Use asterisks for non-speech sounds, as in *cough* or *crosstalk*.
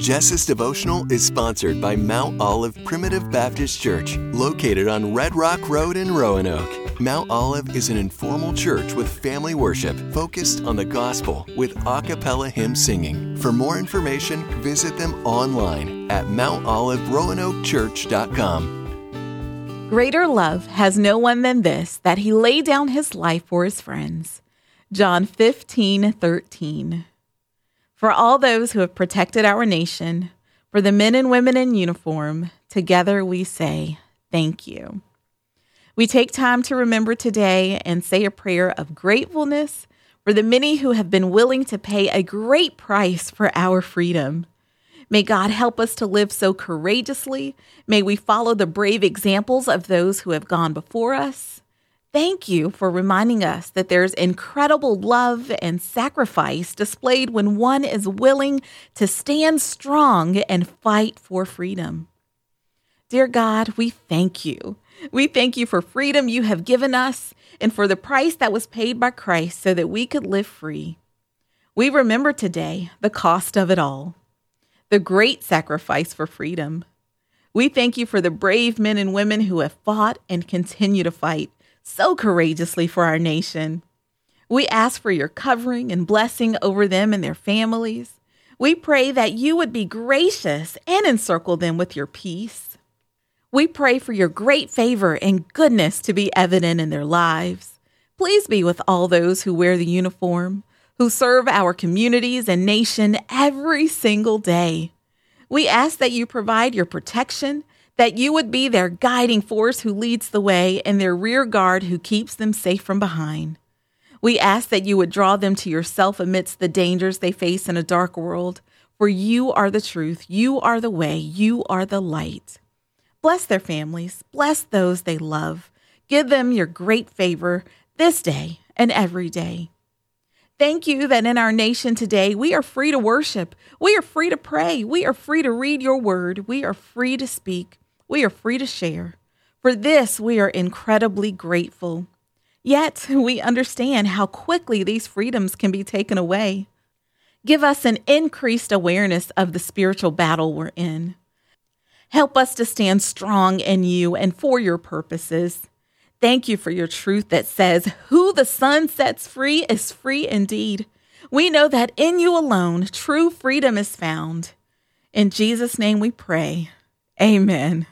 Jess's devotional is sponsored by Mount Olive Primitive Baptist Church, located on Red Rock Road in Roanoke. Mount Olive is an informal church with family worship focused on the gospel with a cappella hymn singing. For more information, visit them online at mountoliveroanokechurch.com. Greater love has no one than this, that he lay down his life for his friends. John 15, 13. For all those who have protected our nation, for the men and women in uniform, together we say, Thank you. We take time to remember today and say a prayer of gratefulness for the many who have been willing to pay a great price for our freedom. May God help us to live so courageously. May we follow the brave examples of those who have gone before us. Thank you for reminding us that there's incredible love and sacrifice displayed when one is willing to stand strong and fight for freedom. Dear God, we thank you. We thank you for freedom you have given us and for the price that was paid by Christ so that we could live free. We remember today the cost of it all, the great sacrifice for freedom. We thank you for the brave men and women who have fought and continue to fight so courageously for our nation. We ask for your covering and blessing over them and their families. We pray that you would be gracious and encircle them with your peace. We pray for your great favor and goodness to be evident in their lives. Please be with all those who wear the uniform, who serve our communities and nation every single day. We ask that you provide your protection that you would be their guiding force who leads the way and their rear guard who keeps them safe from behind. We ask that you would draw them to yourself amidst the dangers they face in a dark world, for you are the truth, you are the way, you are the light. Bless their families, bless those they love. Give them your great favor this day and every day. Thank you that in our nation today, we are free to worship. We are free to pray. We are free to read your word. We are free to speak we are free to share. For this, we are incredibly grateful. Yet, *laughs* we understand how quickly these freedoms can be taken away. Give us an increased awareness of the spiritual battle we're in. Help us to stand strong in you and for your purposes. Thank you for your truth that says, Who the Son sets free is free indeed. We know that in you alone true freedom is found. In Jesus' name we pray. Amen.